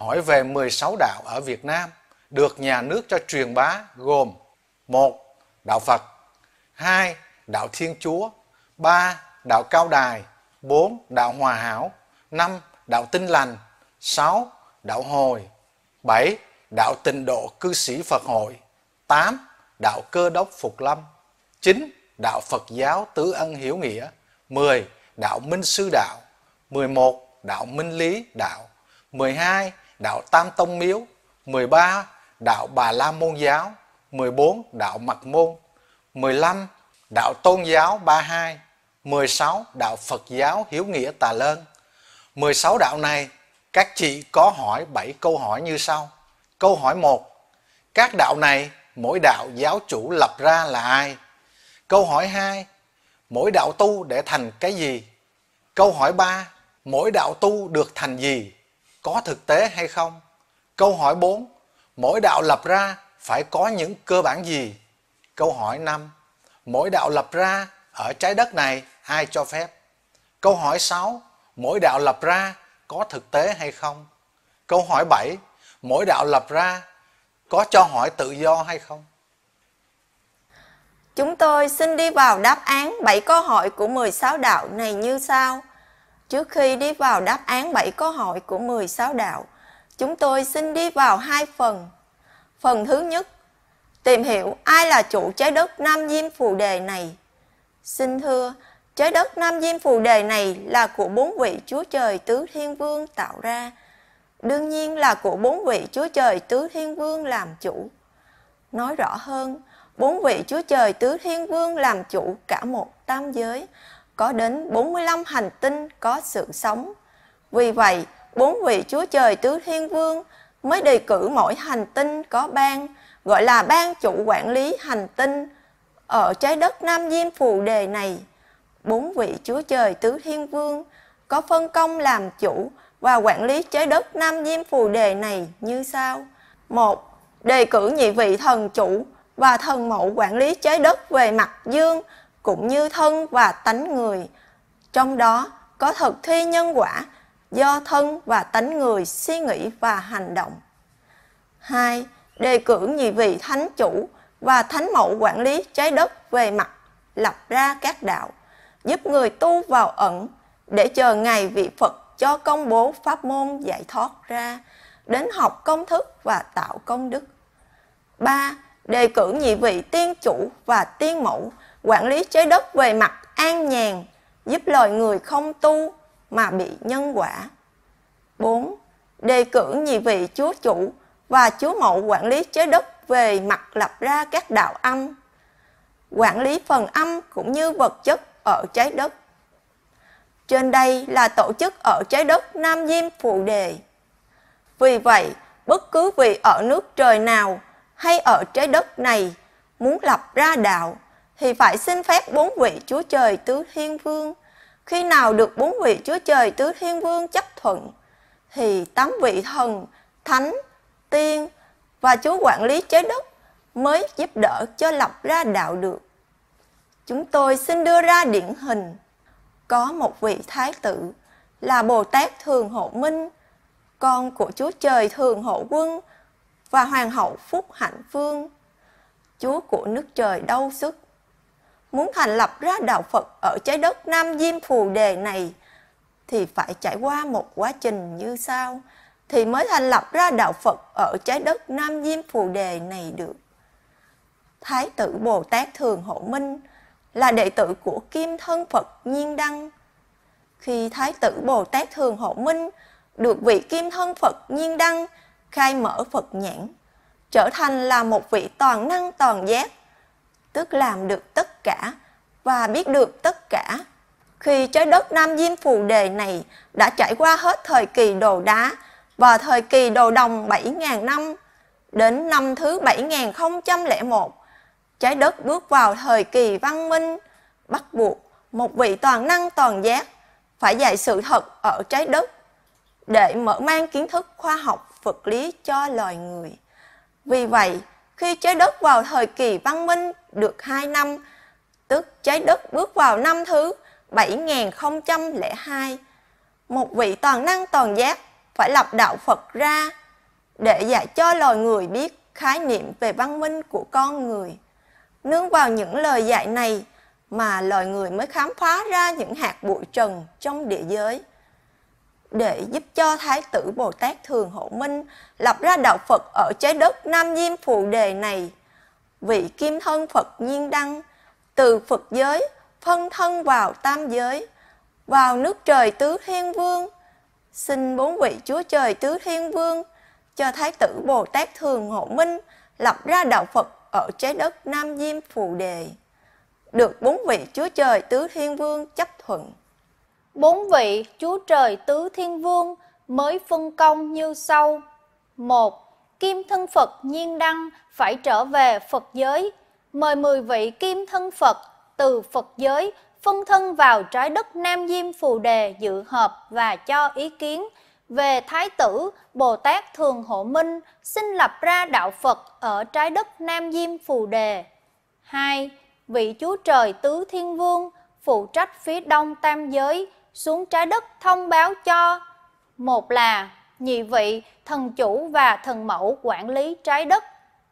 hỏi về 16 đạo ở Việt Nam được nhà nước cho truyền bá gồm một, Đạo Phật 2. Đạo Thiên Chúa 3. Đạo Cao Đài 4. Đạo Hòa Hảo 5. Đạo Tinh Lành 6. Đạo Hồi 7. Đạo Tịnh Độ Cư Sĩ Phật Hội 8. Đạo Cơ Đốc Phục Lâm 9. Đạo Phật Giáo Tứ Ân Hiếu Nghĩa 10. Đạo Minh Sư Đạo 11. Đạo Minh Lý Đạo 12. Đạo Tam Tông Miếu 13. Đạo Bà La Môn Giáo 14. Đạo Mật Môn 15. Đạo Tôn Giáo 32 16. Đạo Phật Giáo Hiếu Nghĩa Tà Lơn 16 đạo này, các chị có hỏi 7 câu hỏi như sau Câu hỏi 1 Các đạo này, mỗi đạo giáo chủ lập ra là ai? Câu hỏi 2 Mỗi đạo tu để thành cái gì? Câu hỏi 3 Mỗi đạo tu được thành gì? Có thực tế hay không? Câu hỏi 4 Mỗi đạo lập ra phải có những cơ bản gì? Câu hỏi 5 Mỗi đạo lập ra ở trái đất này ai cho phép? Câu hỏi 6 Mỗi đạo lập ra có thực tế hay không? Câu hỏi 7 Mỗi đạo lập ra có cho hỏi tự do hay không? Chúng tôi xin đi vào đáp án 7 câu hỏi của 16 đạo này như sau. Trước khi đi vào đáp án 7 câu hỏi của 16 đạo, chúng tôi xin đi vào hai phần. Phần thứ nhất, tìm hiểu ai là chủ trái đất Nam Diêm Phù Đề này. Xin thưa, trái đất Nam Diêm Phù Đề này là của bốn vị Chúa Trời Tứ Thiên Vương tạo ra. Đương nhiên là của bốn vị Chúa Trời Tứ Thiên Vương làm chủ. Nói rõ hơn, bốn vị Chúa Trời Tứ Thiên Vương làm chủ cả một tam giới, có đến 45 hành tinh có sự sống. Vì vậy, bốn vị Chúa Trời Tứ Thiên Vương mới đề cử mỗi hành tinh có ban, gọi là ban chủ quản lý hành tinh. Ở trái đất Nam Diêm Phù Đề này, bốn vị Chúa Trời Tứ Thiên Vương có phân công làm chủ và quản lý trái đất Nam Diêm Phù Đề này như sau. một Đề cử nhị vị thần chủ và thần mẫu quản lý trái đất về mặt dương cũng như thân và tánh người. Trong đó có thực thi nhân quả do thân và tánh người suy nghĩ và hành động. 2. Đề cử nhị vị thánh chủ và thánh mẫu quản lý trái đất về mặt lập ra các đạo, giúp người tu vào ẩn để chờ ngày vị Phật cho công bố pháp môn giải thoát ra, đến học công thức và tạo công đức. 3. Đề cử nhị vị tiên chủ và tiên mẫu quản lý trái đất về mặt an nhàn, giúp loài người không tu mà bị nhân quả. 4. Đề cử nhị vị chúa chủ và chúa mẫu quản lý trái đất về mặt lập ra các đạo âm, quản lý phần âm cũng như vật chất ở trái đất. Trên đây là tổ chức ở trái đất Nam Diêm phụ Đề. Vì vậy, bất cứ vị ở nước trời nào hay ở trái đất này muốn lập ra đạo thì phải xin phép bốn vị Chúa Trời Tứ Thiên Vương. Khi nào được bốn vị Chúa Trời Tứ Thiên Vương chấp thuận thì tám vị thần, thánh, tiên và Chúa quản lý trái đất mới giúp đỡ cho lập ra đạo được. Chúng tôi xin đưa ra điển hình. Có một vị thái tử là Bồ Tát Thường Hộ Minh, con của Chúa Trời Thường Hộ Quân và Hoàng hậu Phúc Hạnh Phương, Chúa của nước trời đau sức. Muốn thành lập ra đạo Phật ở trái đất Nam Diêm Phù Đề này thì phải trải qua một quá trình như sau thì mới thành lập ra đạo Phật ở trái đất Nam Diêm Phù Đề này được. Thái tử Bồ Tát Thường Hộ Minh là đệ tử của Kim Thân Phật Nhiên Đăng. Khi Thái tử Bồ Tát Thường Hộ Minh được vị Kim Thân Phật Nhiên Đăng khai mở Phật nhãn, trở thành là một vị toàn năng toàn giác, tức làm được tất cả và biết được tất cả. Khi trái đất Nam Diêm Phù Đề này đã trải qua hết thời kỳ đồ đá và thời kỳ đồ đồng 7.000 năm, đến năm thứ 7001, trái đất bước vào thời kỳ văn minh, bắt buộc một vị toàn năng toàn giác phải dạy sự thật ở trái đất để mở mang kiến thức khoa học vật lý cho loài người. Vì vậy, khi trái đất vào thời kỳ văn minh được 2 năm, tức trái đất bước vào năm thứ 7002, một vị toàn năng toàn giác phải lập đạo Phật ra để dạy cho loài người biết khái niệm về văn minh của con người. Nương vào những lời dạy này mà loài người mới khám phá ra những hạt bụi trần trong địa giới. Để giúp cho Thái tử Bồ Tát Thường Hộ Minh lập ra đạo Phật ở trái đất Nam Diêm Phù Đề này, vị kim thân Phật nhiên đăng từ Phật giới phân thân vào tam giới, vào nước trời tứ thiên vương. Xin bốn vị Chúa Trời tứ thiên vương cho Thái tử Bồ Tát Thường Hộ Minh lập ra đạo Phật ở trái đất Nam Diêm Phù Đề. Được bốn vị Chúa Trời Tứ Thiên Vương chấp thuận. Bốn vị Chúa Trời Tứ Thiên Vương mới phân công như sau. một Kim thân Phật nhiên đăng phải trở về Phật giới. Mời mười vị kim thân Phật từ Phật giới phân thân vào trái đất Nam Diêm Phù Đề dự họp và cho ý kiến về Thái tử Bồ Tát Thường Hộ Minh xin lập ra đạo Phật ở trái đất Nam Diêm Phù Đề. 2. Vị Chúa Trời Tứ Thiên Vương phụ trách phía đông tam giới xuống trái đất thông báo cho một là nhị vị thần chủ và thần mẫu quản lý trái đất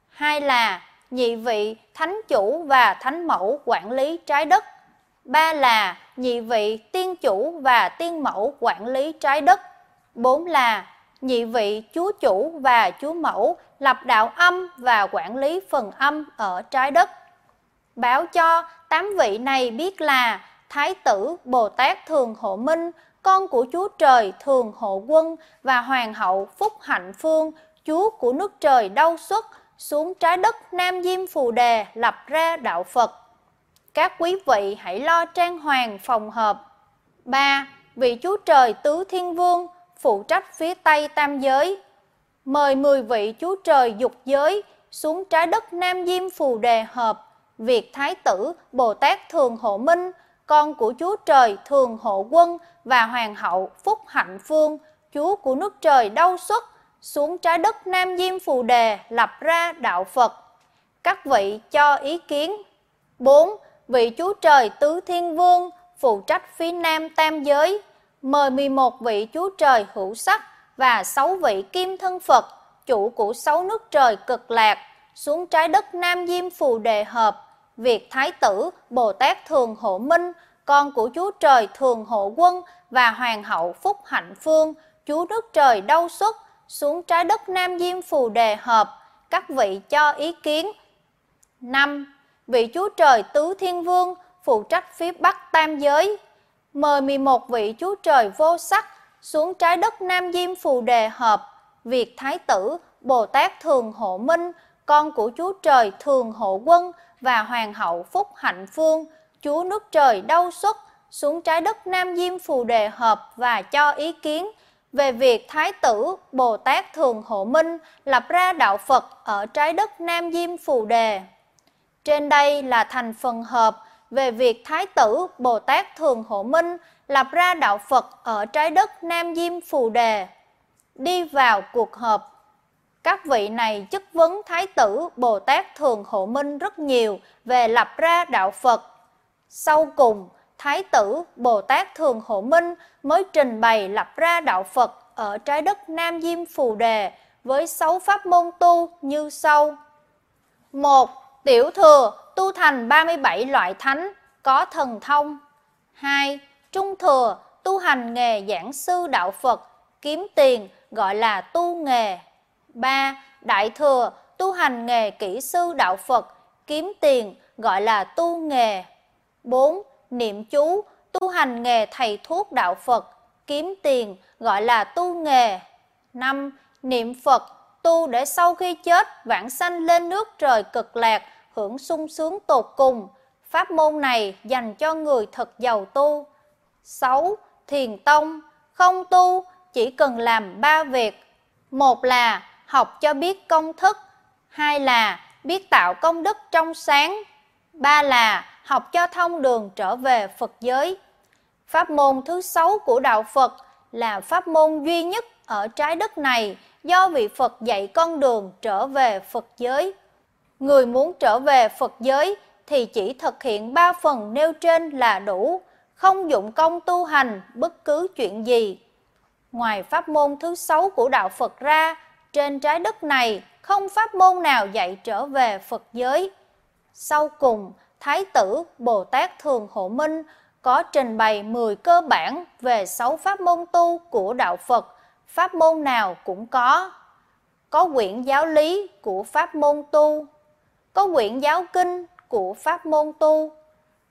hai là nhị vị thánh chủ và thánh mẫu quản lý trái đất. Ba là nhị vị tiên chủ và tiên mẫu quản lý trái đất. Bốn là nhị vị chúa chủ và chúa mẫu lập đạo âm và quản lý phần âm ở trái đất. Báo cho tám vị này biết là Thái tử Bồ Tát Thường Hộ Minh, con của Chúa Trời Thường Hộ Quân và Hoàng hậu Phúc Hạnh Phương, Chúa của nước trời đau xuất, xuống trái đất Nam Diêm Phù Đề lập ra đạo Phật. Các quý vị hãy lo trang hoàng phòng hợp. 3. Vị Chúa Trời Tứ Thiên Vương phụ trách phía Tây Tam Giới. Mời 10 vị Chúa Trời dục giới xuống trái đất Nam Diêm Phù Đề hợp. Việc Thái tử Bồ Tát Thường Hộ Minh con của Chúa Trời Thường Hộ Quân và Hoàng hậu Phúc Hạnh Phương, Chúa của nước trời đau xuất, xuống trái đất Nam Diêm Phù Đề lập ra đạo Phật. Các vị cho ý kiến. 4. Vị Chúa Trời Tứ Thiên Vương phụ trách phía Nam Tam Giới, mời 11 vị Chúa Trời hữu sắc và 6 vị Kim Thân Phật, chủ của 6 nước trời cực lạc, xuống trái đất Nam Diêm Phù Đề hợp việc Thái tử Bồ Tát Thường Hộ Minh, con của Chúa Trời Thường Hộ Quân và Hoàng hậu Phúc Hạnh Phương, Chúa nước trời đau xuất, xuống trái đất Nam Diêm Phù Đề hợp, các vị cho ý kiến. 5. Vị Chúa Trời Tứ Thiên Vương phụ trách phía Bắc Tam Giới, mời 11 vị Chúa Trời vô sắc xuống trái đất Nam Diêm Phù Đề hợp, việt Thái tử Bồ Tát Thường Hộ Minh, con của Chúa Trời Thường Hộ Quân và Hoàng hậu Phúc Hạnh Phương, Chúa nước trời đau xuất, xuống trái đất Nam Diêm Phù Đề hợp và cho ý kiến về việc Thái tử Bồ Tát Thường Hộ Minh lập ra đạo Phật ở trái đất Nam Diêm Phù Đề. Trên đây là thành phần hợp về việc Thái tử Bồ Tát Thường Hộ Minh lập ra đạo Phật ở trái đất Nam Diêm Phù Đề. Đi vào cuộc họp các vị này chất vấn Thái tử Bồ Tát Thường Hộ Minh rất nhiều về lập ra đạo Phật. Sau cùng, Thái tử Bồ Tát Thường Hộ Minh mới trình bày lập ra đạo Phật ở trái đất Nam Diêm Phù Đề với sáu pháp môn tu như sau. một Tiểu thừa tu thành 37 loại thánh có thần thông. 2. Trung thừa tu hành nghề giảng sư đạo Phật, kiếm tiền gọi là tu nghề. 3. Đại thừa tu hành nghề kỹ sư đạo Phật, kiếm tiền gọi là tu nghề. 4. Niệm chú tu hành nghề thầy thuốc đạo Phật, kiếm tiền gọi là tu nghề. 5. Niệm Phật tu để sau khi chết vãng sanh lên nước trời cực lạc, hưởng sung sướng tột cùng. Pháp môn này dành cho người thật giàu tu. 6. Thiền tông không tu, chỉ cần làm ba việc. Một là học cho biết công thức, hai là biết tạo công đức trong sáng, ba là học cho thông đường trở về Phật giới. Pháp môn thứ sáu của Đạo Phật là pháp môn duy nhất ở trái đất này do vị Phật dạy con đường trở về Phật giới. Người muốn trở về Phật giới thì chỉ thực hiện ba phần nêu trên là đủ, không dụng công tu hành bất cứ chuyện gì. Ngoài pháp môn thứ sáu của đạo Phật ra, trên trái đất này không pháp môn nào dạy trở về Phật giới. Sau cùng, Thái tử Bồ Tát Thường Hộ Minh có trình bày 10 cơ bản về 6 pháp môn tu của đạo Phật, pháp môn nào cũng có. Có quyển giáo lý của pháp môn tu, có quyển giáo kinh của pháp môn tu,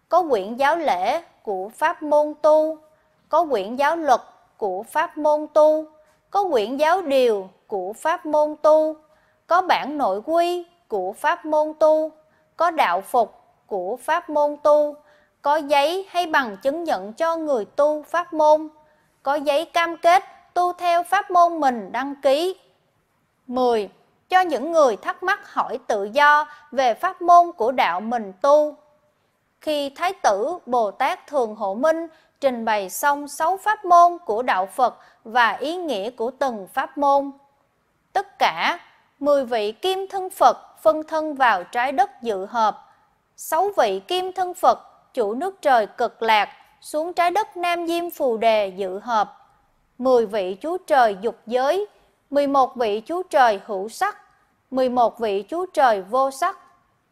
có quyển giáo lễ của pháp môn tu, có quyển giáo luật của pháp môn tu, có quyển giáo điều của pháp môn tu, có bản nội quy của pháp môn tu, có đạo phục của pháp môn tu, có giấy hay bằng chứng nhận cho người tu pháp môn, có giấy cam kết tu theo pháp môn mình đăng ký. 10. Cho những người thắc mắc hỏi tự do về pháp môn của đạo mình tu. Khi Thái tử Bồ Tát Thường Hộ Minh trình bày xong sáu pháp môn của đạo Phật và ý nghĩa của từng pháp môn. Tất cả 10 vị kim thân Phật phân thân vào trái đất dự hợp, sáu vị kim thân Phật chủ nước trời cực lạc xuống trái đất Nam Diêm Phù Đề dự hợp, 10 vị chú trời dục giới, 11 vị chú trời hữu sắc, 11 vị chú trời vô sắc,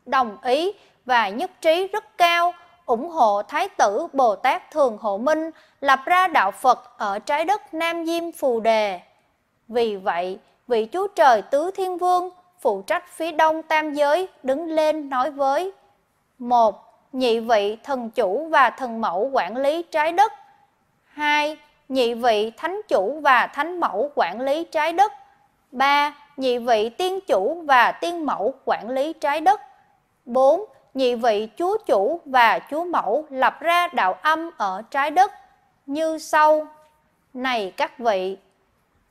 đồng ý và nhất trí rất cao ủng hộ Thái tử Bồ Tát Thường Hộ Minh lập ra đạo Phật ở trái đất Nam Diêm Phù Đề. Vì vậy, vị chú trời Tứ Thiên Vương phụ trách phía đông tam giới đứng lên nói với một Nhị vị thần chủ và thần mẫu quản lý trái đất 2. Nhị vị thánh chủ và thánh mẫu quản lý trái đất 3. Nhị vị tiên chủ và tiên mẫu quản lý trái đất 4 nhị vị chúa chủ và chúa mẫu lập ra đạo âm ở trái đất như sau. Này các vị,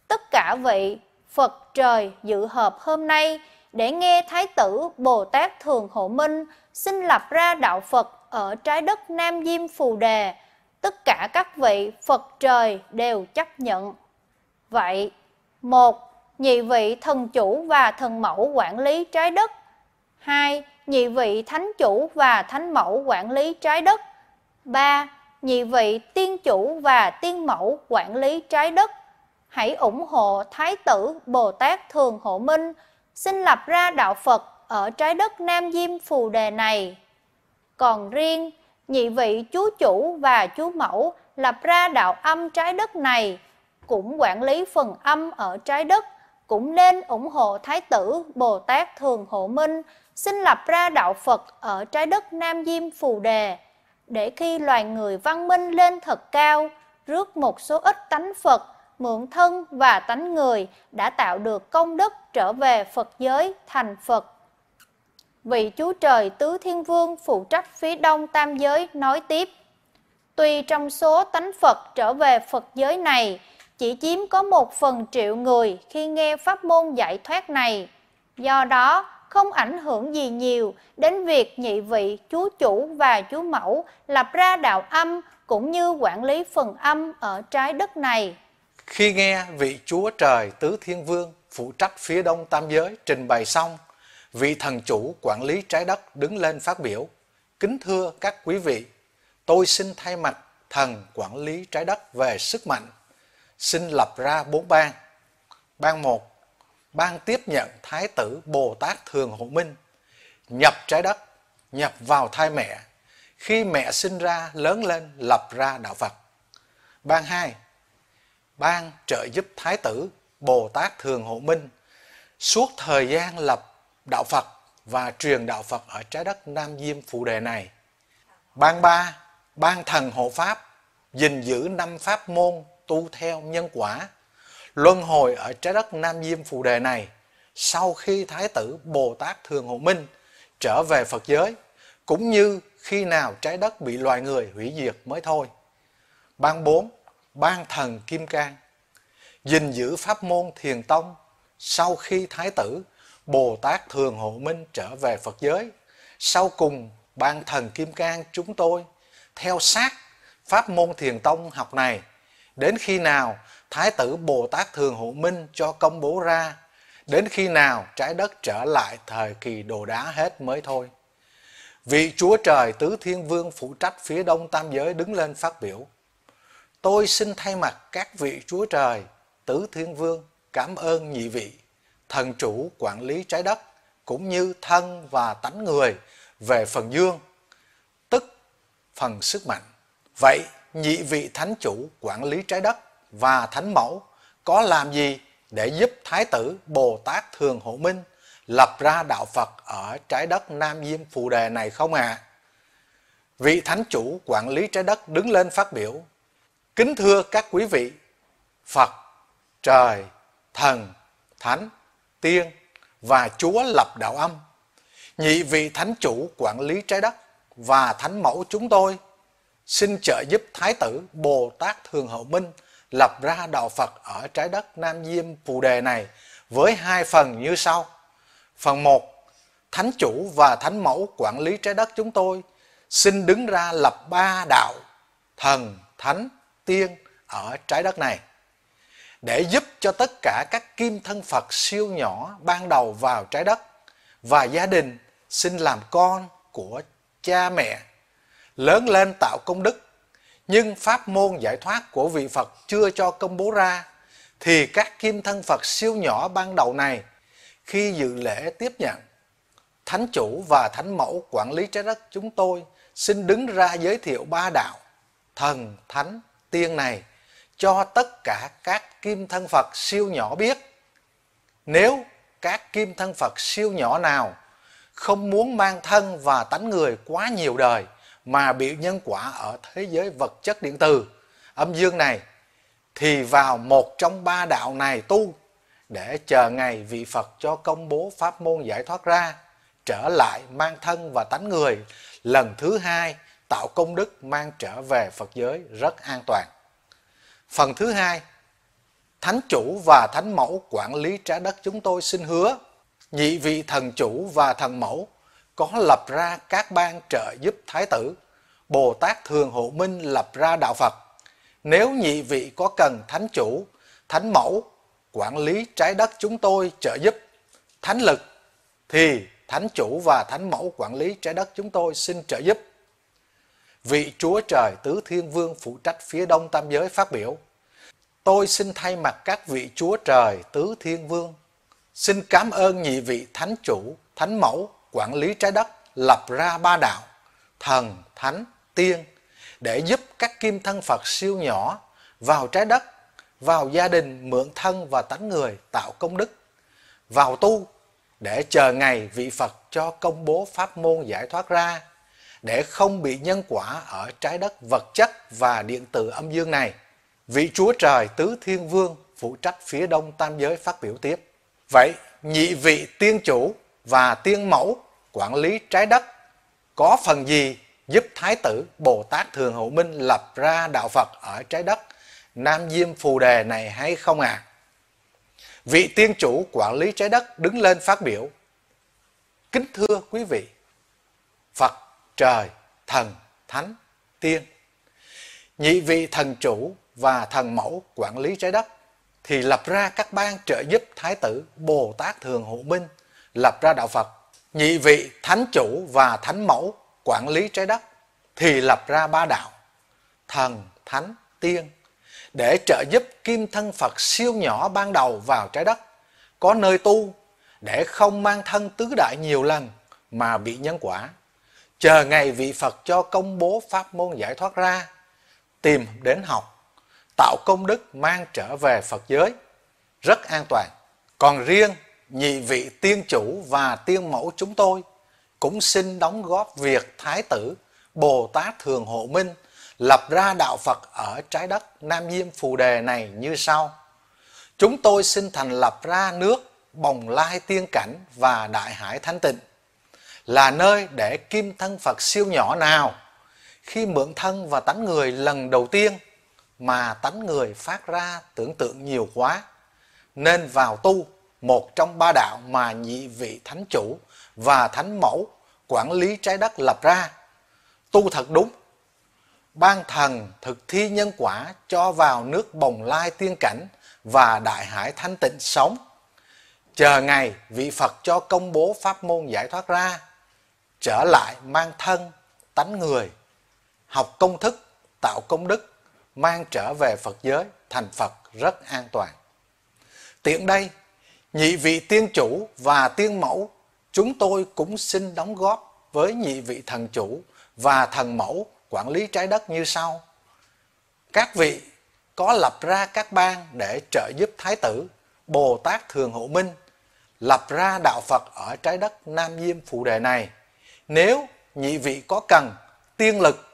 tất cả vị Phật trời dự hợp hôm nay để nghe Thái tử Bồ Tát Thường Hộ Minh xin lập ra đạo Phật ở trái đất Nam Diêm Phù Đề. Tất cả các vị Phật trời đều chấp nhận. Vậy, một Nhị vị thần chủ và thần mẫu quản lý trái đất. hai nhị vị thánh chủ và thánh mẫu quản lý trái đất. 3. Nhị vị tiên chủ và tiên mẫu quản lý trái đất. Hãy ủng hộ Thái tử Bồ Tát Thường Hộ Minh xin lập ra đạo Phật ở trái đất Nam Diêm Phù Đề này. Còn riêng, nhị vị chú chủ và chú mẫu lập ra đạo âm trái đất này, cũng quản lý phần âm ở trái đất, cũng nên ủng hộ Thái tử Bồ Tát Thường Hộ Minh xin lập ra đạo Phật ở trái đất Nam Diêm Phù Đề, để khi loài người văn minh lên thật cao, rước một số ít tánh Phật, mượn thân và tánh người đã tạo được công đức trở về Phật giới thành Phật. Vị Chúa Trời Tứ Thiên Vương phụ trách phía đông tam giới nói tiếp, Tuy trong số tánh Phật trở về Phật giới này, chỉ chiếm có một phần triệu người khi nghe pháp môn giải thoát này. Do đó, không ảnh hưởng gì nhiều đến việc nhị vị chúa chủ và chúa mẫu lập ra đạo âm cũng như quản lý phần âm ở trái đất này. Khi nghe vị Chúa Trời Tứ Thiên Vương phụ trách phía đông tam giới trình bày xong, vị thần chủ quản lý trái đất đứng lên phát biểu. Kính thưa các quý vị, tôi xin thay mặt thần quản lý trái đất về sức mạnh, xin lập ra bốn ban. Ban một ban tiếp nhận Thái tử Bồ Tát Thường Hộ Minh, nhập trái đất, nhập vào thai mẹ, khi mẹ sinh ra lớn lên lập ra đạo Phật. Ban hai, ban trợ giúp Thái tử Bồ Tát Thường Hộ Minh suốt thời gian lập đạo Phật và truyền đạo Phật ở trái đất Nam Diêm Phụ Đề này. Ban ba, ban thần hộ Pháp, gìn giữ năm pháp môn tu theo nhân quả luân hồi ở trái đất Nam Diêm Phù Đề này sau khi Thái tử Bồ Tát Thường Hộ Minh trở về Phật giới, cũng như khi nào trái đất bị loài người hủy diệt mới thôi. Ban 4. Ban thần Kim Cang gìn giữ pháp môn thiền tông sau khi Thái tử Bồ Tát Thường Hộ Minh trở về Phật giới. Sau cùng, ban thần Kim Cang chúng tôi theo sát pháp môn thiền tông học này đến khi nào Thái tử Bồ Tát Thường Hộ Minh cho công bố ra, đến khi nào trái đất trở lại thời kỳ đồ đá hết mới thôi. Vị Chúa Trời Tứ Thiên Vương phụ trách phía đông tam giới đứng lên phát biểu tôi xin thay mặt các vị Chúa Trời, Tứ Thiên Vương cảm ơn nhị vị, thần chủ quản lý trái đất, cũng như thân và tánh người về phần dương, tức phần sức mạnh. Vậy, nhị vị thánh chủ quản lý trái đất và thánh mẫu có làm gì để giúp Thái tử Bồ Tát Thường Hộ Minh lập ra đạo Phật ở trái đất Nam Diêm Phù Đề này không ạ? À? Vị thánh chủ quản lý trái đất đứng lên phát biểu. Kính thưa các quý vị, Phật, trời, thần, thánh, tiên và Chúa lập đạo âm. Nhị vị thánh chủ quản lý trái đất và thánh mẫu chúng tôi xin trợ giúp Thái tử Bồ Tát Thường Hậu Minh lập ra đạo Phật ở trái đất Nam Diêm Phù Đề này với hai phần như sau. Phần 1, Thánh chủ và Thánh mẫu quản lý trái đất chúng tôi xin đứng ra lập ba đạo thần, thánh, tiên ở trái đất này, để giúp cho tất cả các kim thân Phật siêu nhỏ ban đầu vào trái đất và gia đình xin làm con của cha mẹ, lớn lên tạo công đức. Nhưng pháp môn giải thoát của vị Phật chưa cho công bố ra, thì các kim thân Phật siêu nhỏ ban đầu này khi dự lễ tiếp nhận, thánh chủ và thánh mẫu quản lý trái đất chúng tôi xin đứng ra giới thiệu ba đạo thần, thánh tiên này cho tất cả các kim thân Phật siêu nhỏ biết. Nếu các kim thân Phật siêu nhỏ nào không muốn mang thân và tánh người quá nhiều đời mà bị nhân quả ở thế giới vật chất điện từ, âm dương này, thì vào một trong ba đạo này tu để chờ ngày vị Phật cho công bố pháp môn giải thoát ra, trở lại mang thân và tánh người lần thứ hai tạo công đức mang trở về Phật giới rất an toàn. Phần thứ hai, Thánh chủ và Thánh mẫu quản lý trái đất chúng tôi xin hứa, nhị vị thần chủ và thần mẫu có lập ra các ban trợ giúp Thái tử, Bồ Tát Thường Hộ Minh lập ra đạo Phật. Nếu nhị vị có cần Thánh chủ, Thánh mẫu quản lý trái đất chúng tôi trợ giúp Thánh lực, thì Thánh chủ và Thánh mẫu quản lý trái đất chúng tôi xin trợ giúp vị Chúa Trời Tứ Thiên Vương phụ trách phía đông tam giới phát biểu. Tôi xin thay mặt các vị Chúa Trời Tứ Thiên Vương, xin cảm ơn nhị vị Thánh Chủ, Thánh Mẫu, quản lý trái đất, lập ra ba đạo, thần, thánh, tiên, để giúp các kim thân Phật siêu nhỏ vào trái đất, vào gia đình mượn thân và tánh người tạo công đức, vào tu để chờ ngày vị Phật cho công bố pháp môn giải thoát ra để không bị nhân quả ở trái đất vật chất và điện tử âm dương này. Vị Chúa Trời Tứ Thiên Vương phụ trách phía đông tam giới phát biểu tiếp. Vậy, nhị vị tiên chủ và tiên mẫu quản lý trái đất có phần gì giúp Thái tử Bồ Tát Thường Hữu Minh lập ra đạo Phật ở trái đất Nam Diêm Phù Đề này hay không à? Vị tiên chủ quản lý trái đất đứng lên phát biểu. Kính thưa quý vị, Phật trời, thần, thánh, tiên. Nhị vị thần chủ và thần mẫu quản lý trái đất thì lập ra các ban trợ giúp Thái tử Bồ Tát Thường Hộ Minh lập ra đạo Phật. Nhị vị thánh chủ và thánh mẫu quản lý trái đất thì lập ra ba đạo thần, thánh, tiên để trợ giúp kim thân Phật siêu nhỏ ban đầu vào trái đất có nơi tu để không mang thân tứ đại nhiều lần mà bị nhân quả chờ ngày vị Phật cho công bố pháp môn giải thoát ra, tìm đến học, tạo công đức mang trở về Phật giới, rất an toàn. Còn riêng nhị vị tiên chủ và tiên mẫu chúng tôi cũng xin đóng góp việc Thái tử Bồ Tát Thường Hộ Minh lập ra đạo Phật ở trái đất Nam Diêm Phù Đề này như sau. Chúng tôi xin thành lập ra nước Bồng Lai Tiên Cảnh và Đại Hải Thanh Tịnh là nơi để kim thân Phật siêu nhỏ nào. Khi mượn thân và tánh người lần đầu tiên mà tánh người phát ra tưởng tượng nhiều quá, nên vào tu một trong ba đạo mà nhị vị thánh chủ và thánh mẫu quản lý trái đất lập ra. Tu thật đúng. Ban thần thực thi nhân quả cho vào nước bồng lai tiên cảnh và đại hải thanh tịnh sống. Chờ ngày vị Phật cho công bố pháp môn giải thoát ra trở lại mang thân, tánh người, học công thức, tạo công đức, mang trở về Phật giới thành Phật rất an toàn. Tiện đây, nhị vị tiên chủ và tiên mẫu, chúng tôi cũng xin đóng góp với nhị vị thần chủ và thần mẫu quản lý trái đất như sau. Các vị có lập ra các bang để trợ giúp Thái tử, Bồ Tát Thường Hộ Minh, lập ra đạo Phật ở trái đất Nam Diêm Phụ Đề này. Nếu nhị vị có cần tiên lực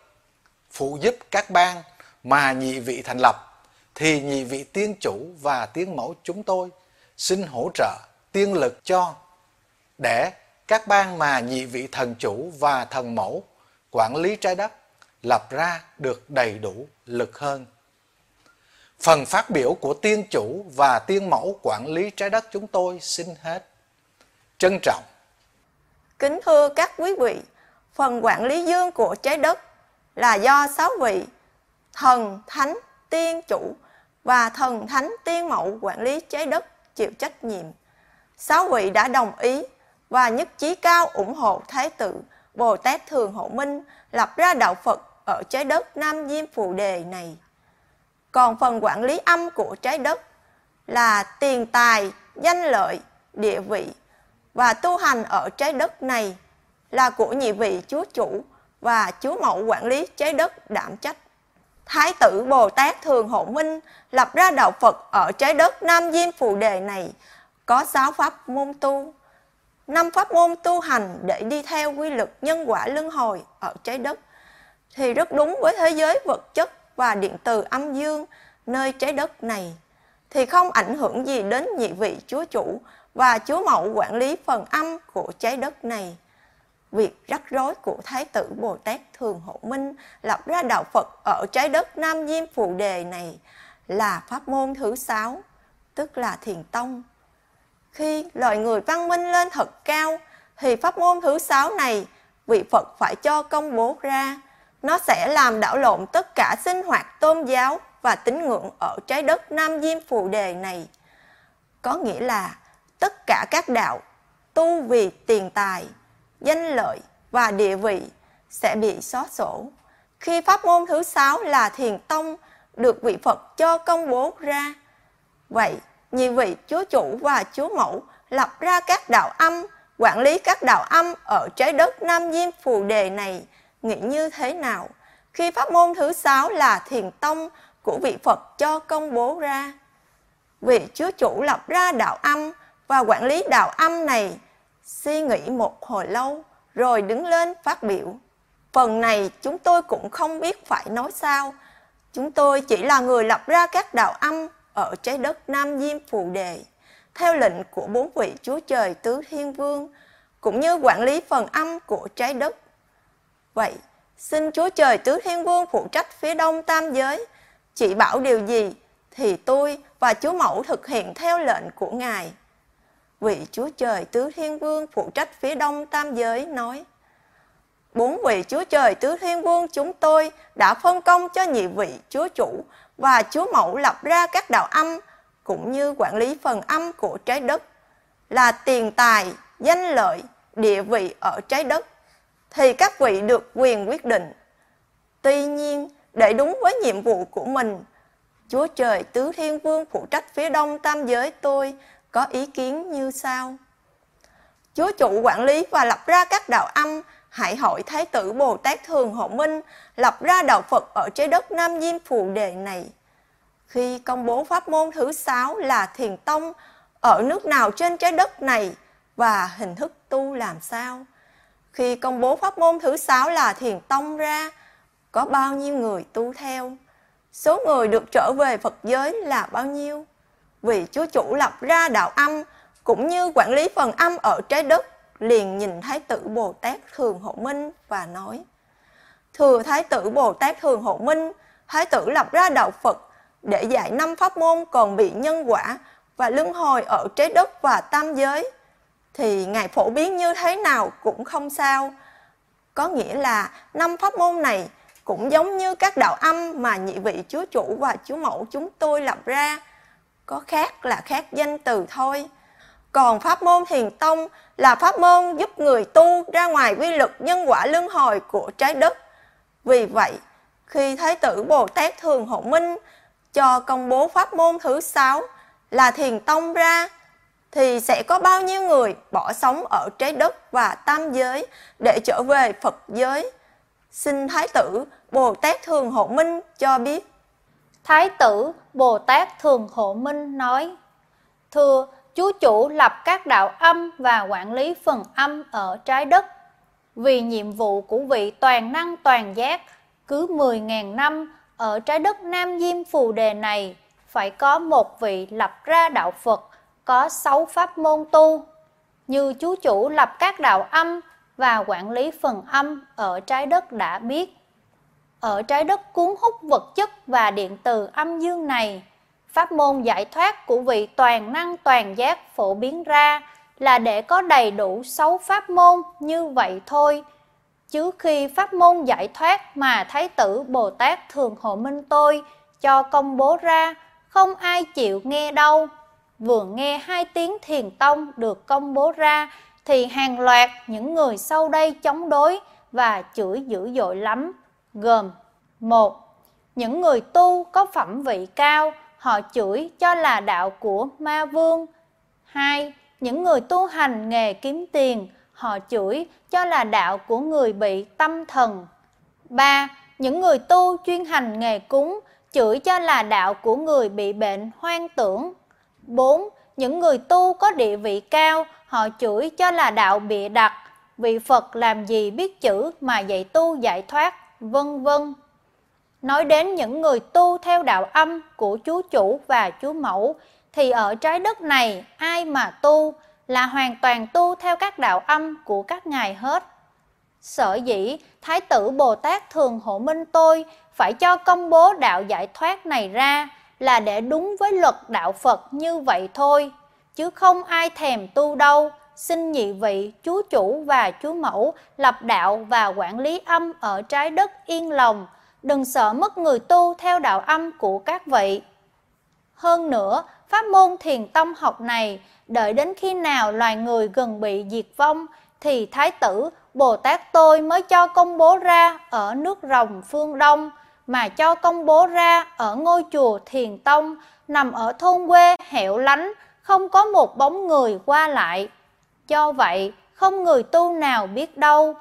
phụ giúp các bang mà nhị vị thành lập, thì nhị vị tiên chủ và tiên mẫu chúng tôi xin hỗ trợ tiên lực cho để các bang mà nhị vị thần chủ và thần mẫu quản lý trái đất lập ra được đầy đủ lực hơn. Phần phát biểu của tiên chủ và tiên mẫu quản lý trái đất chúng tôi xin hết. Trân trọng. Kính thưa các quý vị, phần quản lý dương của trái đất là do sáu vị thần, thánh, tiên chủ và thần, thánh, tiên mẫu quản lý trái đất chịu trách nhiệm. Sáu vị đã đồng ý và nhất trí cao ủng hộ Thái tử Bồ Tát Thường Hộ Minh lập ra đạo Phật ở trái đất Nam Diêm Phù Đề này. Còn phần quản lý âm của trái đất là tiền tài, danh lợi, địa vị và tu hành ở trái đất này là của nhị vị chúa chủ và chúa mẫu quản lý trái đất đảm trách. Thái tử Bồ Tát Thường Hộ Minh lập ra đạo Phật ở trái đất Nam Diêm Phù Đề này có giáo pháp môn tu, năm pháp môn tu hành để đi theo quy luật nhân quả luân hồi ở trái đất thì rất đúng với thế giới vật chất và điện từ âm dương nơi trái đất này thì không ảnh hưởng gì đến nhị vị chúa chủ và chúa mẫu quản lý phần âm của trái đất này. Việc rắc rối của Thái tử Bồ Tát Thường Hộ Minh lập ra đạo Phật ở trái đất Nam Diêm Phù Đề này là pháp môn thứ sáu, tức là thiền tông. Khi loài người văn minh lên thật cao, thì pháp môn thứ sáu này vị Phật phải cho công bố ra. Nó sẽ làm đảo lộn tất cả sinh hoạt tôn giáo và tín ngưỡng ở trái đất Nam Diêm Phù Đề này. Có nghĩa là tất cả các đạo tu vì tiền tài, danh lợi và địa vị sẽ bị xóa sổ. Khi pháp môn thứ sáu là thiền tông được vị Phật cho công bố ra. Vậy, nhị vị chúa chủ và chúa mẫu lập ra các đạo âm, quản lý các đạo âm ở trái đất Nam Diêm Phù Đề này nghĩ như thế nào? Khi pháp môn thứ sáu là thiền tông của vị Phật cho công bố ra. Vị chúa chủ lập ra đạo âm và quản lý đạo âm này suy nghĩ một hồi lâu rồi đứng lên phát biểu. Phần này chúng tôi cũng không biết phải nói sao. Chúng tôi chỉ là người lập ra các đạo âm ở trái đất Nam Diêm Phù Đề, theo lệnh của bốn vị Chúa Trời Tứ Thiên Vương, cũng như quản lý phần âm của trái đất. Vậy, xin Chúa Trời Tứ Thiên Vương phụ trách phía đông tam giới, chỉ bảo điều gì thì tôi và Chúa Mẫu thực hiện theo lệnh của Ngài. Vị Chúa Trời Tứ Thiên Vương phụ trách phía đông tam giới nói, Bốn vị Chúa Trời Tứ Thiên Vương chúng tôi đã phân công cho nhị vị Chúa Chủ và Chúa Mẫu lập ra các đạo âm cũng như quản lý phần âm của trái đất là tiền tài, danh lợi, địa vị ở trái đất thì các vị được quyền quyết định. Tuy nhiên, để đúng với nhiệm vụ của mình, Chúa Trời Tứ Thiên Vương phụ trách phía đông tam giới tôi có ý kiến như sau. Chúa chủ quản lý và lập ra các đạo âm, hãy hỏi Thái tử Bồ Tát Thường Hộ Minh lập ra đạo Phật ở trái đất Nam Diêm Phù Đề này. Khi công bố pháp môn thứ sáu là thiền tông ở nước nào trên trái đất này và hình thức tu làm sao? Khi công bố pháp môn thứ sáu là thiền tông ra, có bao nhiêu người tu theo? Số người được trở về Phật giới là bao nhiêu? Vì Chúa Chủ lập ra đạo âm cũng như quản lý phần âm ở trái đất, liền nhìn Thái tử Bồ Tát Thường Hộ Minh và nói Thưa Thái tử Bồ Tát Thường Hộ Minh, Thái tử lập ra đạo Phật để dạy năm pháp môn còn bị nhân quả và luân hồi ở trái đất và tam giới thì ngài phổ biến như thế nào cũng không sao. Có nghĩa là năm pháp môn này cũng giống như các đạo âm mà nhị vị chúa chủ và chúa mẫu chúng tôi lập ra. Có khác là khác danh từ thôi. Còn pháp môn thiền tông là pháp môn giúp người tu ra ngoài quy luật nhân quả luân hồi của trái đất. Vì vậy, khi Thái tử Bồ Tát Thường Hộ Minh cho công bố pháp môn thứ sáu là thiền tông ra thì sẽ có bao nhiêu người bỏ sống ở trái đất và tam giới để trở về Phật giới? Xin Thái tử Bồ Tát Thường Hộ Minh cho biết. Thái tử Bồ Tát Thường Hộ Minh nói Thưa, chú chủ lập các đạo âm và quản lý phần âm ở trái đất. Vì nhiệm vụ của vị toàn năng toàn giác cứ 10.000 năm ở trái đất Nam Diêm Phù Đề này phải có một vị lập ra đạo Phật có sáu pháp môn tu như chú chủ lập các đạo âm và quản lý phần âm ở trái đất đã biết. Ở trái đất cuốn hút vật chất và điện từ âm dương này, pháp môn giải thoát của vị toàn năng toàn giác phổ biến ra là để có đầy đủ sáu pháp môn như vậy thôi. Chứ khi pháp môn giải thoát mà Thái tử Bồ Tát Thường Hộ Minh tôi cho công bố ra, không ai chịu nghe đâu. Vừa nghe hai tiếng thiền tông được công bố ra, thì hàng loạt những người sau đây chống đối và chửi dữ dội lắm, gồm một Những người tu có phẩm vị cao, họ chửi cho là đạo của ma vương. 2. Những người tu hành nghề kiếm tiền, họ chửi cho là đạo của người bị tâm thần. 3. Những người tu chuyên hành nghề cúng, chửi cho là đạo của người bị bệnh hoang tưởng. 4. Những người tu có địa vị cao, họ chửi cho là đạo bịa đặt, vị Phật làm gì biết chữ mà dạy tu giải thoát, vân vân. Nói đến những người tu theo đạo âm của chú chủ và chú mẫu, thì ở trái đất này ai mà tu là hoàn toàn tu theo các đạo âm của các ngài hết. Sở dĩ Thái tử Bồ Tát Thường Hộ Minh tôi phải cho công bố đạo giải thoát này ra là để đúng với luật đạo Phật như vậy thôi, chứ không ai thèm tu đâu. Xin nhị vị, chúa chủ và chúa mẫu lập đạo và quản lý âm ở trái đất yên lòng, đừng sợ mất người tu theo đạo âm của các vị. Hơn nữa, pháp môn thiền tông học này, đợi đến khi nào loài người gần bị diệt vong, thì Thái tử Bồ Tát tôi mới cho công bố ra ở nước rồng phương Đông, mà cho công bố ra ở ngôi chùa Thiền Tông, nằm ở thôn quê hẻo lánh, không có một bóng người qua lại. Do vậy, không người tu nào biết đâu.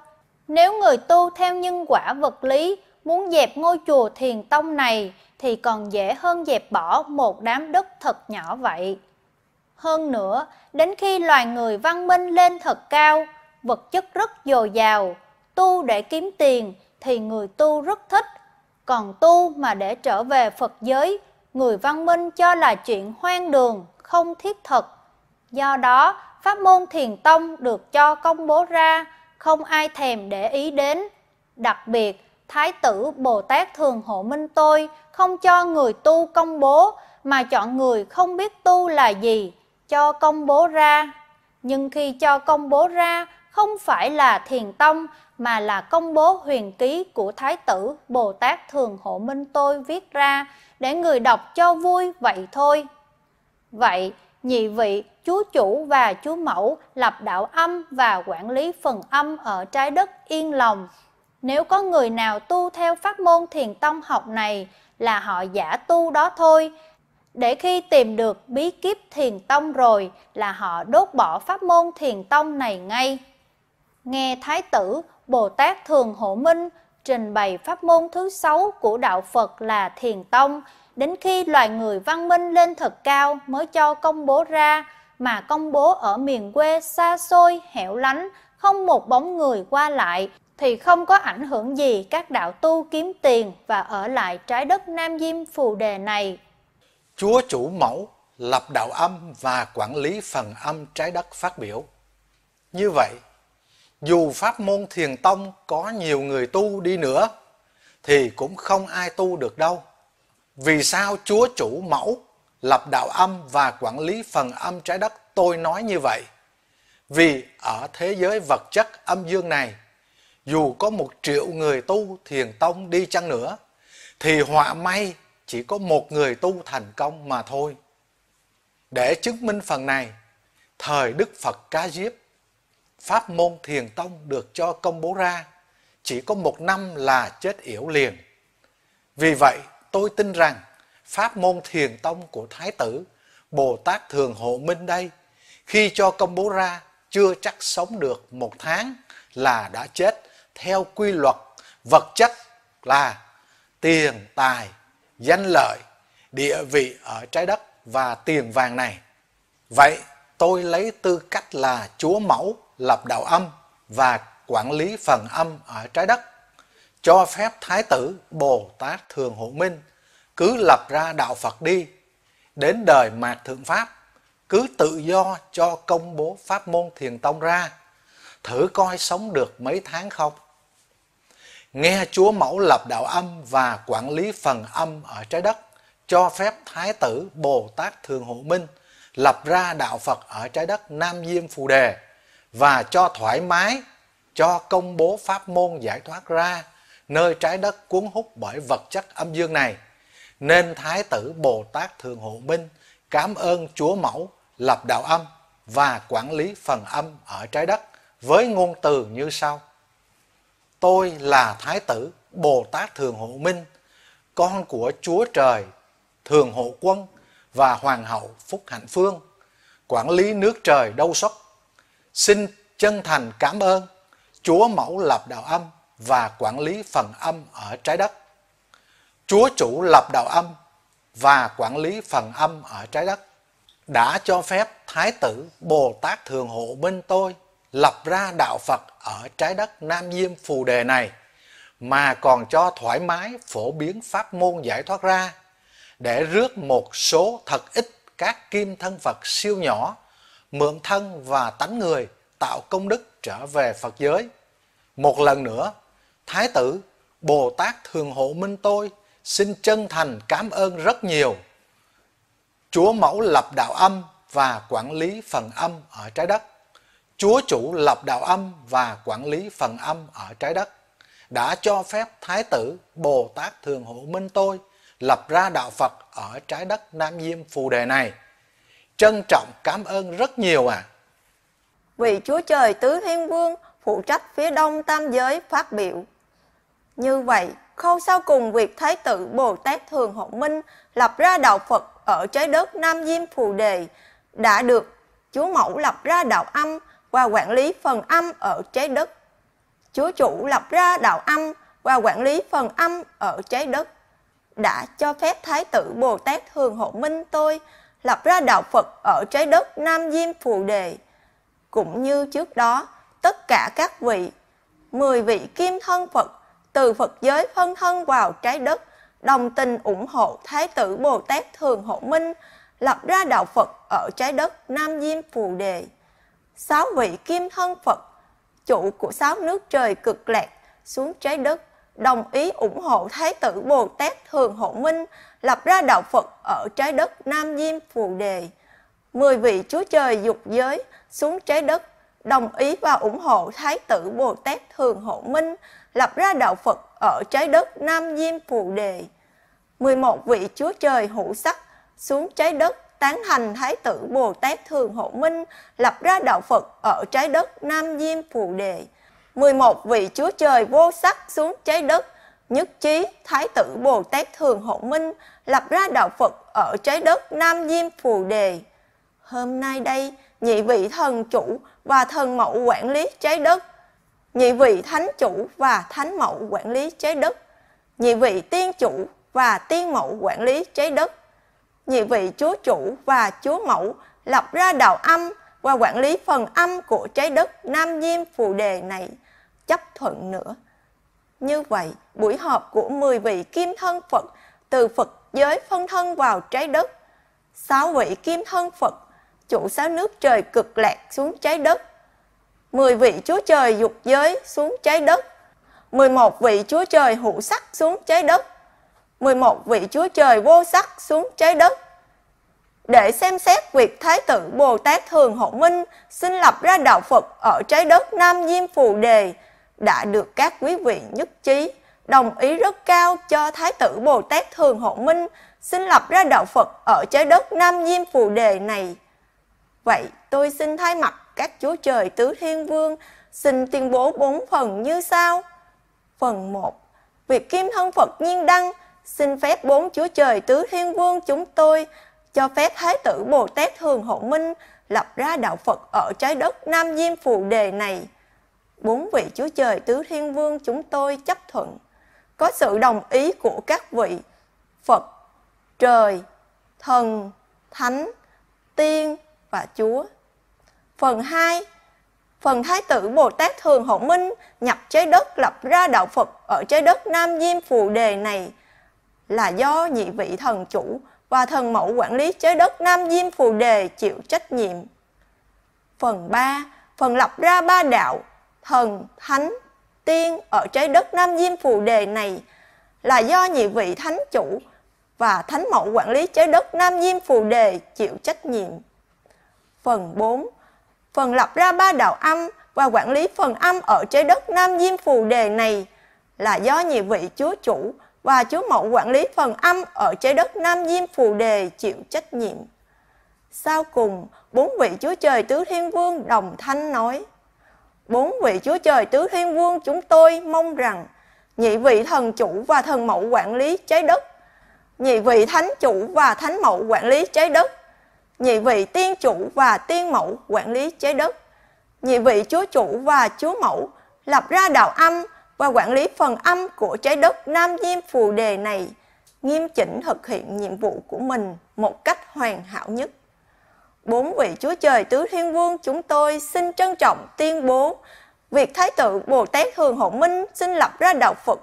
Nếu người tu theo nhân quả vật lý, muốn dẹp ngôi chùa thiền tông này thì còn dễ hơn dẹp bỏ một đám đất thật nhỏ vậy. Hơn nữa, đến khi loài người văn minh lên thật cao, vật chất rất dồi dào, tu để kiếm tiền thì người tu rất thích, còn tu mà để trở về Phật giới, người văn minh cho là chuyện hoang đường, không thiết thực. Do đó, pháp môn thiền tông được cho công bố ra, không ai thèm để ý đến. Đặc biệt, Thái tử Bồ Tát Thường Hộ Minh tôi không cho người tu công bố mà chọn người không biết tu là gì cho công bố ra. Nhưng khi cho công bố ra không phải là thiền tông mà là công bố huyền ký của Thái tử Bồ Tát Thường Hộ Minh tôi viết ra để người đọc cho vui vậy thôi. Vậy, nhị vị, chú chủ và chú mẫu lập đạo âm và quản lý phần âm ở trái đất yên lòng nếu có người nào tu theo pháp môn thiền tông học này là họ giả tu đó thôi. Để khi tìm được bí kíp thiền tông rồi là họ đốt bỏ pháp môn thiền tông này ngay. Nghe Thái tử Bồ Tát Thường Hộ Minh trình bày pháp môn thứ sáu của Đạo Phật là thiền tông, đến khi loài người văn minh lên thật cao mới cho công bố ra, mà công bố ở miền quê xa xôi, hẻo lánh, không một bóng người qua lại, thì không có ảnh hưởng gì các đạo tu kiếm tiền và ở lại trái đất Nam Diêm Phù Đề này. Chúa chủ mẫu lập đạo âm và quản lý phần âm trái đất phát biểu. Như vậy, dù pháp môn thiền tông có nhiều người tu đi nữa, thì cũng không ai tu được đâu. Vì sao Chúa chủ mẫu lập đạo âm và quản lý phần âm trái đất tôi nói như vậy? Vì ở thế giới vật chất âm dương này, dù có một triệu người tu thiền tông đi chăng nữa, thì họa may chỉ có một người tu thành công mà thôi. Để chứng minh phần này, thời Đức Phật Ca Diếp, pháp môn thiền tông được cho công bố ra, chỉ có một năm là chết yểu liền. Vì vậy, tôi tin rằng pháp môn thiền tông của Thái tử Bồ Tát Thường Hộ Minh đây, khi cho công bố ra, chưa chắc sống được một tháng là đã chết theo quy luật vật chất là tiền, tài, danh lợi, địa vị ở trái đất và tiền vàng này. Vậy tôi lấy tư cách là Chúa Mẫu lập đạo âm và quản lý phần âm ở trái đất, cho phép Thái tử Bồ Tát Thường Hộ Minh cứ lập ra đạo Phật đi, đến đời mạt thượng Pháp, cứ tự do cho công bố pháp môn thiền tông ra, thử coi sống được mấy tháng không. Nghe Chúa Mẫu lập đạo âm và quản lý phần âm ở trái đất, cho phép Thái tử Bồ Tát Thường Hộ Minh lập ra đạo Phật ở trái đất Nam Diêm Phù Đề và cho thoải mái, cho công bố pháp môn giải thoát ra nơi trái đất cuốn hút bởi vật chất âm dương này. Nên Thái tử Bồ Tát Thường Hộ Minh cảm ơn Chúa Mẫu lập đạo âm và quản lý phần âm ở trái đất với ngôn từ như sau. Tôi là Thái tử Bồ Tát Thường Hộ Minh, con của Chúa Trời, Thường Hộ Quân và Hoàng hậu Phúc Hạnh Phương, quản lý nước trời đâu sốc. Xin chân thành cảm ơn Chúa Mẫu lập đạo âm và quản lý phần âm ở trái đất. Chúa Chủ lập đạo âm và quản lý phần âm ở trái đất đã cho phép Thái tử Bồ Tát Thường Hộ bên tôi lập ra đạo Phật ở trái đất Nam Diêm Phù Đề này mà còn cho thoải mái phổ biến pháp môn giải thoát ra để rước một số thật ít các kim thân Phật siêu nhỏ mượn thân và tánh người tạo công đức trở về Phật giới. Một lần nữa, Thái tử, Bồ Tát Thường Hộ Minh tôi, xin chân thành cảm ơn rất nhiều. Chúa Mẫu lập đạo âm và quản lý phần âm ở trái đất. Chúa Chủ lập đạo âm và quản lý phần âm ở trái đất. Đã cho phép Thái tử, Bồ Tát Thường Hộ Minh tôi lập ra đạo Phật ở trái đất Nam Diêm Phù Đề này. Trân trọng cảm ơn rất nhiều à. Vị Chúa Trời Tứ Thiên Vương phụ trách phía đông tam giới phát biểu. Như vậy, khâu sau cùng việc Thái tử Bồ Tát Thường Hộ Minh lập ra đạo Phật ở trái đất Nam Diêm Phù Đề đã được Chúa Mẫu lập ra đạo âm và quản lý phần âm ở trái đất. Chúa Chủ lập ra đạo âm và quản lý phần âm ở trái đất. Đã cho phép Thái tử Bồ Tát Thường Hộ Minh tôi lập ra đạo Phật ở trái đất Nam Diêm Phù Đề. Cũng như trước đó, tất cả các vị, 10 vị kim thân Phật từ Phật giới phân thân vào trái đất, đồng tình ủng hộ Thái tử Bồ Tát Thường Hộ Minh lập ra đạo Phật ở trái đất Nam Diêm Phù Đề. Sáu vị kim thân Phật, chủ của sáu nước trời cực lạc xuống trái đất, đồng ý ủng hộ Thái tử Bồ Tát Thường Hộ Minh lập ra đạo Phật ở trái đất Nam Diêm Phù Đề. Mười vị Chúa Trời dục giới xuống trái đất, đồng ý và ủng hộ Thái tử Bồ Tát Thường Hộ Minh lập ra đạo Phật ở trái đất Nam Diêm Phù Đề. 11 vị Chúa Trời hữu sắc xuống trái đất tán thành Thái tử Bồ Tát Thường Hộ Minh lập ra đạo Phật ở trái đất Nam Diêm Phù Đề. 11 vị Chúa Trời vô sắc xuống trái đất nhất trí Thái tử Bồ Tát Thường Hộ Minh lập ra đạo Phật ở trái đất Nam Diêm Phù Đề. Hôm nay đây, nhị vị thần chủ và thần mẫu quản lý trái đất, nhị vị thánh chủ và thánh mẫu quản lý trái đất, nhị vị tiên chủ và tiên mẫu quản lý trái đất, nhị vị chúa chủ và chúa mẫu lập ra đạo âm và quản lý phần âm của trái đất Nam Diêm Phù Đề này. Chấp thuận nữa. Như vậy, buổi họp của 10 vị kim thân Phật từ Phật giới phân thân vào trái đất, sáu vị kim thân Phật chủ sáu nước trời cực lạc xuống trái đất, 10 vị Chúa Trời dục giới xuống trái đất, 11 vị Chúa Trời hữu sắc xuống trái đất, 11 vị Chúa Trời vô sắc xuống trái đất. Để xem xét việc Thái tử Bồ Tát Thường Hộ Minh xin lập ra đạo Phật ở trái đất Nam Diêm Phù Đề đã được các quý vị nhất trí, đồng ý rất cao cho Thái tử Bồ Tát Thường Hộ Minh xin lập ra đạo Phật ở trái đất Nam Diêm Phù Đề này. Vậy tôi xin thay mặt các chúa trời tứ thiên vương xin tuyên bố bốn phần như sau. Phần 1. Việc kim thân Phật nhiên đăng xin phép bốn Chúa Trời Tứ Thiên Vương chúng tôi cho phép Thái tử Bồ Tát Thường Hộ Minh lập ra đạo Phật ở trái đất Nam Diêm Phù Đề này. Bốn vị Chúa Trời Tứ Thiên Vương chúng tôi chấp thuận. Có sự đồng ý của các vị Phật, Trời, Thần, Thánh, Tiên và Chúa. Phần 2 Phần Thái tử Bồ Tát Thường Hộ Minh nhập trái đất lập ra đạo Phật ở trái đất Nam Diêm Phù Đề này là do nhị vị thần chủ và thần mẫu quản lý trái đất Nam Diêm Phù Đề chịu trách nhiệm. Phần 3. Phần lập ra ba đạo, thần, thánh, tiên ở trái đất Nam Diêm Phù Đề này là do nhị vị thánh chủ và thánh mẫu quản lý trái đất Nam Diêm Phù Đề chịu trách nhiệm. Phần 4. Phần lập ra ba đạo âm và quản lý phần âm ở trái đất Nam Diêm Phù Đề này là do nhị vị chúa chủ và chúa mẫu quản lý phần âm ở trái đất Nam Diêm Phù Đề chịu trách nhiệm. Sau cùng, bốn vị chúa trời tứ thiên vương đồng thanh nói, Bốn vị chúa trời tứ thiên vương chúng tôi mong rằng nhị vị thần chủ và thần mẫu quản lý trái đất, nhị vị thánh chủ và thánh mẫu quản lý trái đất, nhị vị tiên chủ và tiên mẫu quản lý trái đất, nhị vị chúa chủ và chúa mẫu lập ra đạo âm và quản lý phần âm của trái đất Nam Diêm Phù Đề này, nghiêm chỉnh thực hiện nhiệm vụ của mình một cách hoàn hảo nhất. Bốn vị Chúa Trời Tứ Thiên Vương chúng tôi xin trân trọng tuyên bố việc Thái tử Bồ Tát Hường Hộ Minh xin lập ra đạo Phật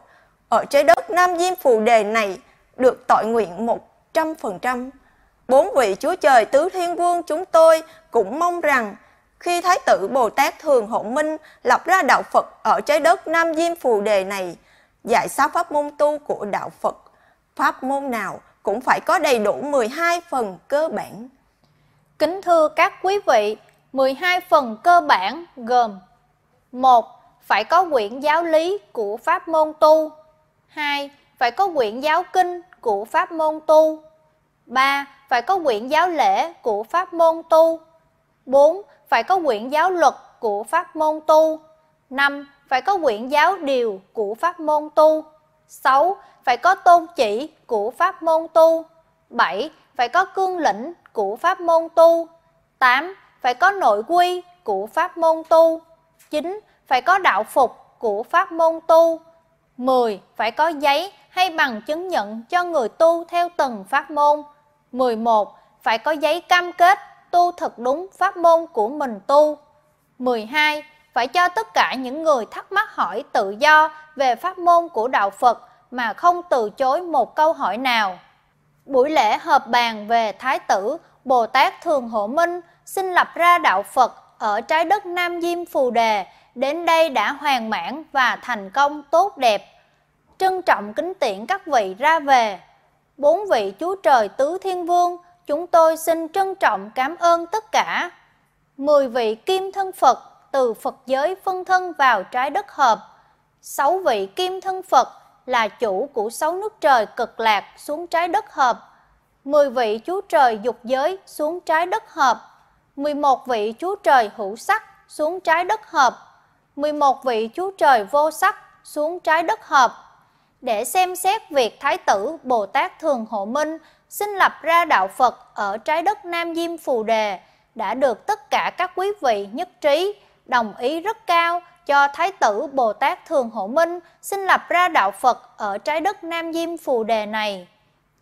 ở trái đất Nam Diêm Phù Đề này được tội nguyện 100%. Bốn vị Chúa Trời Tứ Thiên Vương chúng tôi cũng mong rằng khi Thái tử Bồ Tát Thường Hộ Minh lập ra đạo Phật ở trái đất Nam Diêm Phù Đề này, dạy sáu pháp môn tu của đạo Phật, pháp môn nào cũng phải có đầy đủ 12 phần cơ bản. Kính thưa các quý vị, 12 phần cơ bản gồm 1. Phải có quyển giáo lý của pháp môn tu 2. Phải có quyển giáo kinh của pháp môn tu 3. Phải có quyển giáo lễ của pháp môn tu 4 phải có quyển giáo luật của pháp môn tu. 5. Phải có quyển giáo điều của pháp môn tu. 6. Phải có tôn chỉ của pháp môn tu. 7. Phải có cương lĩnh của pháp môn tu. 8. Phải có nội quy của pháp môn tu. 9. Phải có đạo phục của pháp môn tu. 10. Phải có giấy hay bằng chứng nhận cho người tu theo từng pháp môn. 11. Phải có giấy cam kết tu thật đúng pháp môn của mình tu. 12. Phải cho tất cả những người thắc mắc hỏi tự do về pháp môn của Đạo Phật mà không từ chối một câu hỏi nào. Buổi lễ họp bàn về Thái tử Bồ Tát Thường Hộ Minh xin lập ra Đạo Phật ở trái đất Nam Diêm Phù Đề, đến đây đã hoàn mãn và thành công tốt đẹp. Trân trọng kính tiễn các vị ra về. Bốn vị Chúa Trời Tứ Thiên Vương, chúng tôi xin trân trọng cảm ơn tất cả. Mười vị kim thân Phật từ Phật giới phân thân vào trái đất hợp. Sáu vị kim thân Phật là chủ của sáu nước trời cực lạc xuống trái đất hợp. Mười vị chúa trời dục giới xuống trái đất hợp. Mười một vị chúa trời hữu sắc xuống trái đất hợp. Mười một vị chúa trời vô sắc xuống trái đất hợp. Để xem xét việc Thái tử Bồ Tát Thường Hộ Minh xin lập ra đạo Phật ở trái đất Nam Diêm Phù Đề đã được tất cả các quý vị nhất trí, đồng ý rất cao cho Thái tử Bồ Tát Thường Hộ Minh xin lập ra đạo Phật ở trái đất Nam Diêm Phù Đề này.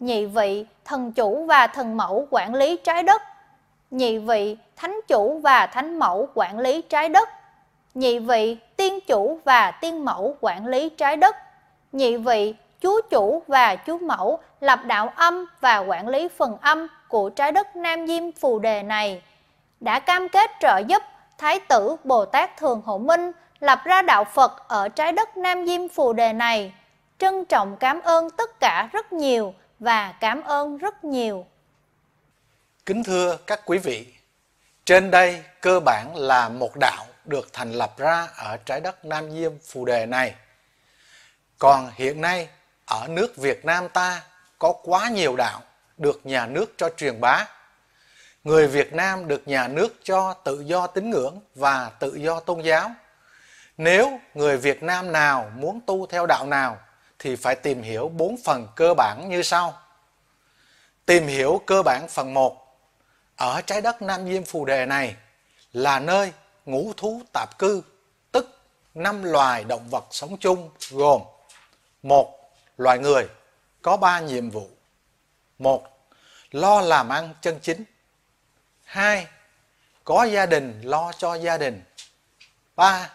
Nhị vị, thần chủ và thần mẫu quản lý trái đất. Nhị vị, thánh chủ và thánh mẫu quản lý trái đất. Nhị vị, tiên chủ và tiên mẫu quản lý trái đất. Nhị vị, chú chủ và chú mẫu lập đạo âm và quản lý phần âm của trái đất Nam Diêm Phù Đề này, đã cam kết trợ giúp Thái tử Bồ Tát Thường Hộ Minh lập ra đạo Phật ở trái đất Nam Diêm Phù Đề này. Trân trọng cảm ơn tất cả rất nhiều và cảm ơn rất nhiều. Kính thưa các quý vị, trên đây cơ bản là một đạo được thành lập ra ở trái đất Nam Diêm Phù Đề này. Còn hiện nay ở nước Việt Nam ta có quá nhiều đạo được nhà nước cho truyền bá. Người Việt Nam được nhà nước cho tự do tín ngưỡng và tự do tôn giáo. Nếu người Việt Nam nào muốn tu theo đạo nào thì phải tìm hiểu bốn phần cơ bản như sau. Tìm hiểu cơ bản phần 1. Ở trái đất Nam Diêm Phù Đề này là nơi ngũ thú tạp cư, tức năm loài động vật sống chung gồm một Loài người có ba nhiệm vụ. một Lo làm ăn chân chính. hai Có gia đình lo cho gia đình. ba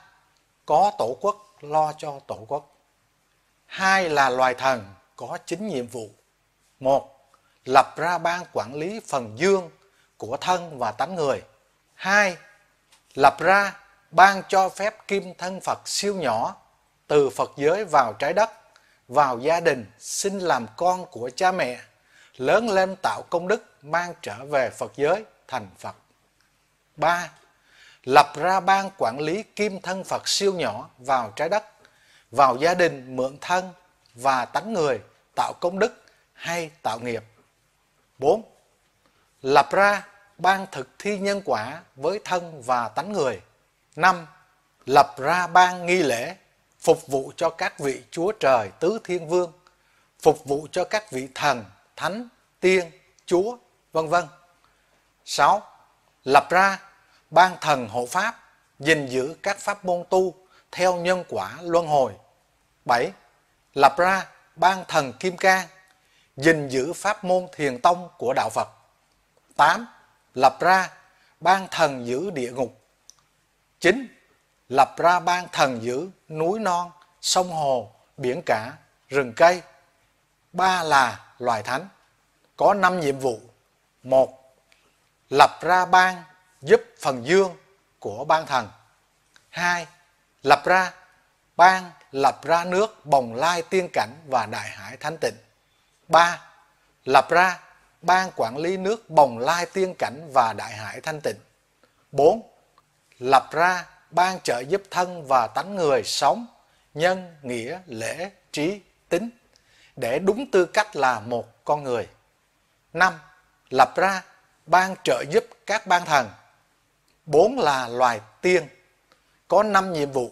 Có tổ quốc lo cho tổ quốc. Hai là loài thần có chính nhiệm vụ. Một, lập ra ban quản lý phần dương của thân và tánh người. Hai, lập ra ban cho phép kim thân Phật siêu nhỏ từ Phật giới vào trái đất, vào gia đình, xin làm con của cha mẹ, lớn lên tạo công đức mang trở về Phật giới thành Phật. Ba, lập ra ban quản lý kim thân Phật siêu nhỏ vào trái đất, vào gia đình mượn thân và tánh người tạo công đức hay tạo nghiệp. 4. Lập ra ban thực thi nhân quả với thân và tánh người. 5. Lập ra ban nghi lễ phục vụ cho các vị chúa trời tứ thiên vương, phục vụ cho các vị thần, thánh, tiên, chúa, vân vân. 6. Lập ra ban thần hộ pháp, gìn giữ các pháp môn tu theo nhân quả luân hồi. 7. Lập ra ban thần kim cang, gìn giữ pháp môn thiền tông của đạo Phật. 8. Lập ra ban thần giữ địa ngục. 9. Lập ra ban thần giữ núi non, sông hồ, biển cả, rừng cây. Ba là loài thánh. Có năm nhiệm vụ. Một, lập ra ban giúp phần dương của ban thần. Hai, lập ra ban lập ra nước bồng lai tiên cảnh và đại hải thánh tịnh. ba Lập ra ban quản lý nước bồng lai tiên cảnh và đại hải thanh tịnh. 4. Lập ra ban trợ giúp thân và tánh người sống, nhân, nghĩa, lễ, trí, tính, để đúng tư cách là một con người. năm Lập ra ban trợ giúp các ban thần. bốn là loài tiên, có năm nhiệm vụ.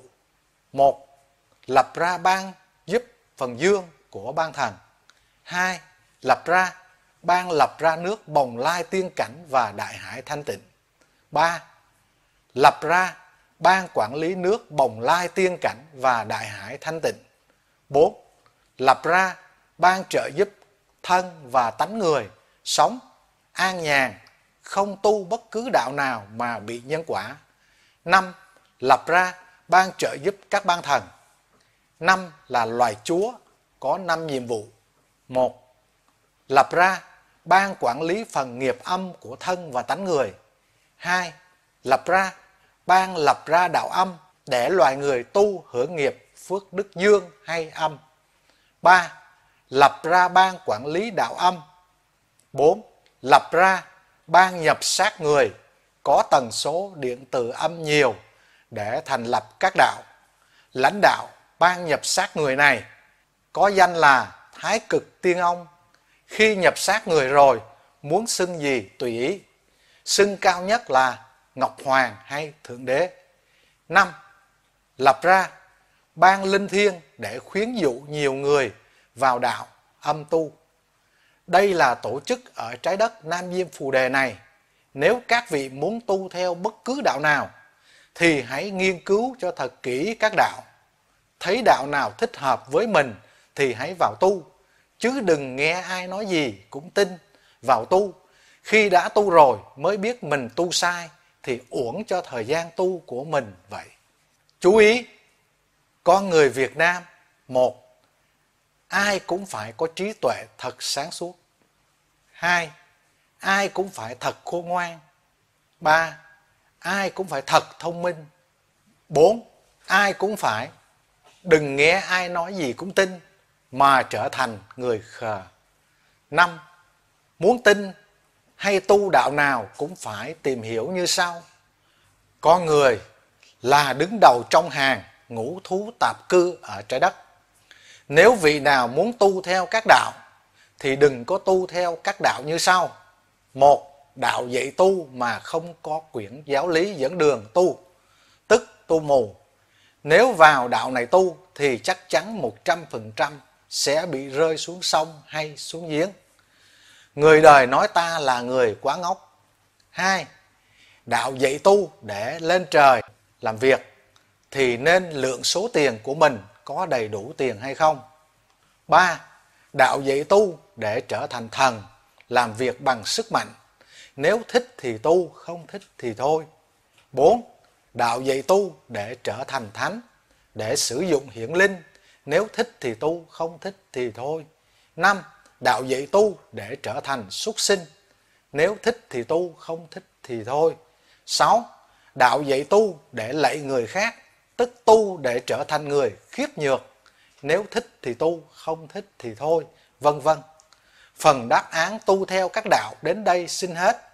một Lập ra ban giúp phần dương của ban thần. hai Lập ra ban lập ra nước bồng lai tiên cảnh và đại hải thanh tịnh. ba Lập ra ban quản lý nước bồng lai tiên cảnh và đại hải thanh tịnh. 4. Lập ra ban trợ giúp thân và tánh người sống an nhàn, không tu bất cứ đạo nào mà bị nhân quả. 5. Lập ra ban trợ giúp các ban thần. 5 là loài chúa có 5 nhiệm vụ. 1. Lập ra ban quản lý phần nghiệp âm của thân và tánh người. 2. Lập ra ban lập ra đạo âm để loài người tu hưởng nghiệp phước đức dương hay âm. 3. Lập ra ban quản lý đạo âm. 4. Lập ra ban nhập sát người có tần số điện từ âm nhiều để thành lập các đạo. Lãnh đạo ban nhập sát người này có danh là Thái Cực Tiên Ông khi nhập sát người rồi, muốn xưng gì tùy ý. Xưng cao nhất là Ngọc Hoàng hay Thượng Đế. năm Lập ra ban linh thiêng để khuyến dụ nhiều người vào đạo âm tu. Đây là tổ chức ở trái đất Nam Diêm Phù Đề này. Nếu các vị muốn tu theo bất cứ đạo nào, thì hãy nghiên cứu cho thật kỹ các đạo. Thấy đạo nào thích hợp với mình thì hãy vào tu chứ đừng nghe ai nói gì cũng tin vào tu khi đã tu rồi mới biết mình tu sai thì uổng cho thời gian tu của mình vậy. Chú ý con người việt nam một ai cũng phải có trí tuệ thật sáng suốt. Hai ai cũng phải thật khôn ngoan. Ba ai cũng phải thật thông minh. Bốn ai cũng phải đừng nghe ai nói gì cũng tin mà trở thành người khờ. Năm, muốn tin hay tu đạo nào cũng phải tìm hiểu như sau. Con người là đứng đầu trong hàng ngũ thú tạp cư ở trái đất. Nếu vị nào muốn tu theo các đạo thì đừng có tu theo các đạo như sau. Một, đạo dạy tu mà không có quyển giáo lý dẫn đường tu, tức tu mù. Nếu vào đạo này tu thì chắc chắn 100% sẽ bị rơi xuống sông hay xuống giếng. Người đời nói ta là người quá ngốc. Hai, đạo dạy tu để lên trời làm việc thì nên lượng số tiền của mình có đầy đủ tiền hay không. Ba, đạo dạy tu để trở thành thần, làm việc bằng sức mạnh. Nếu thích thì tu, không thích thì thôi. Bốn, đạo dạy tu để trở thành thánh, để sử dụng hiển linh. Nếu thích thì tu, không thích thì thôi. Năm, đạo dạy tu để trở thành súc sinh. Nếu thích thì tu, không thích thì thôi. Sáu, đạo dạy tu để lạy người khác, tức tu để trở thành người khiếp nhược. Nếu thích thì tu, không thích thì thôi, vân vân. Phần đáp án tu theo các đạo đến đây xin hết.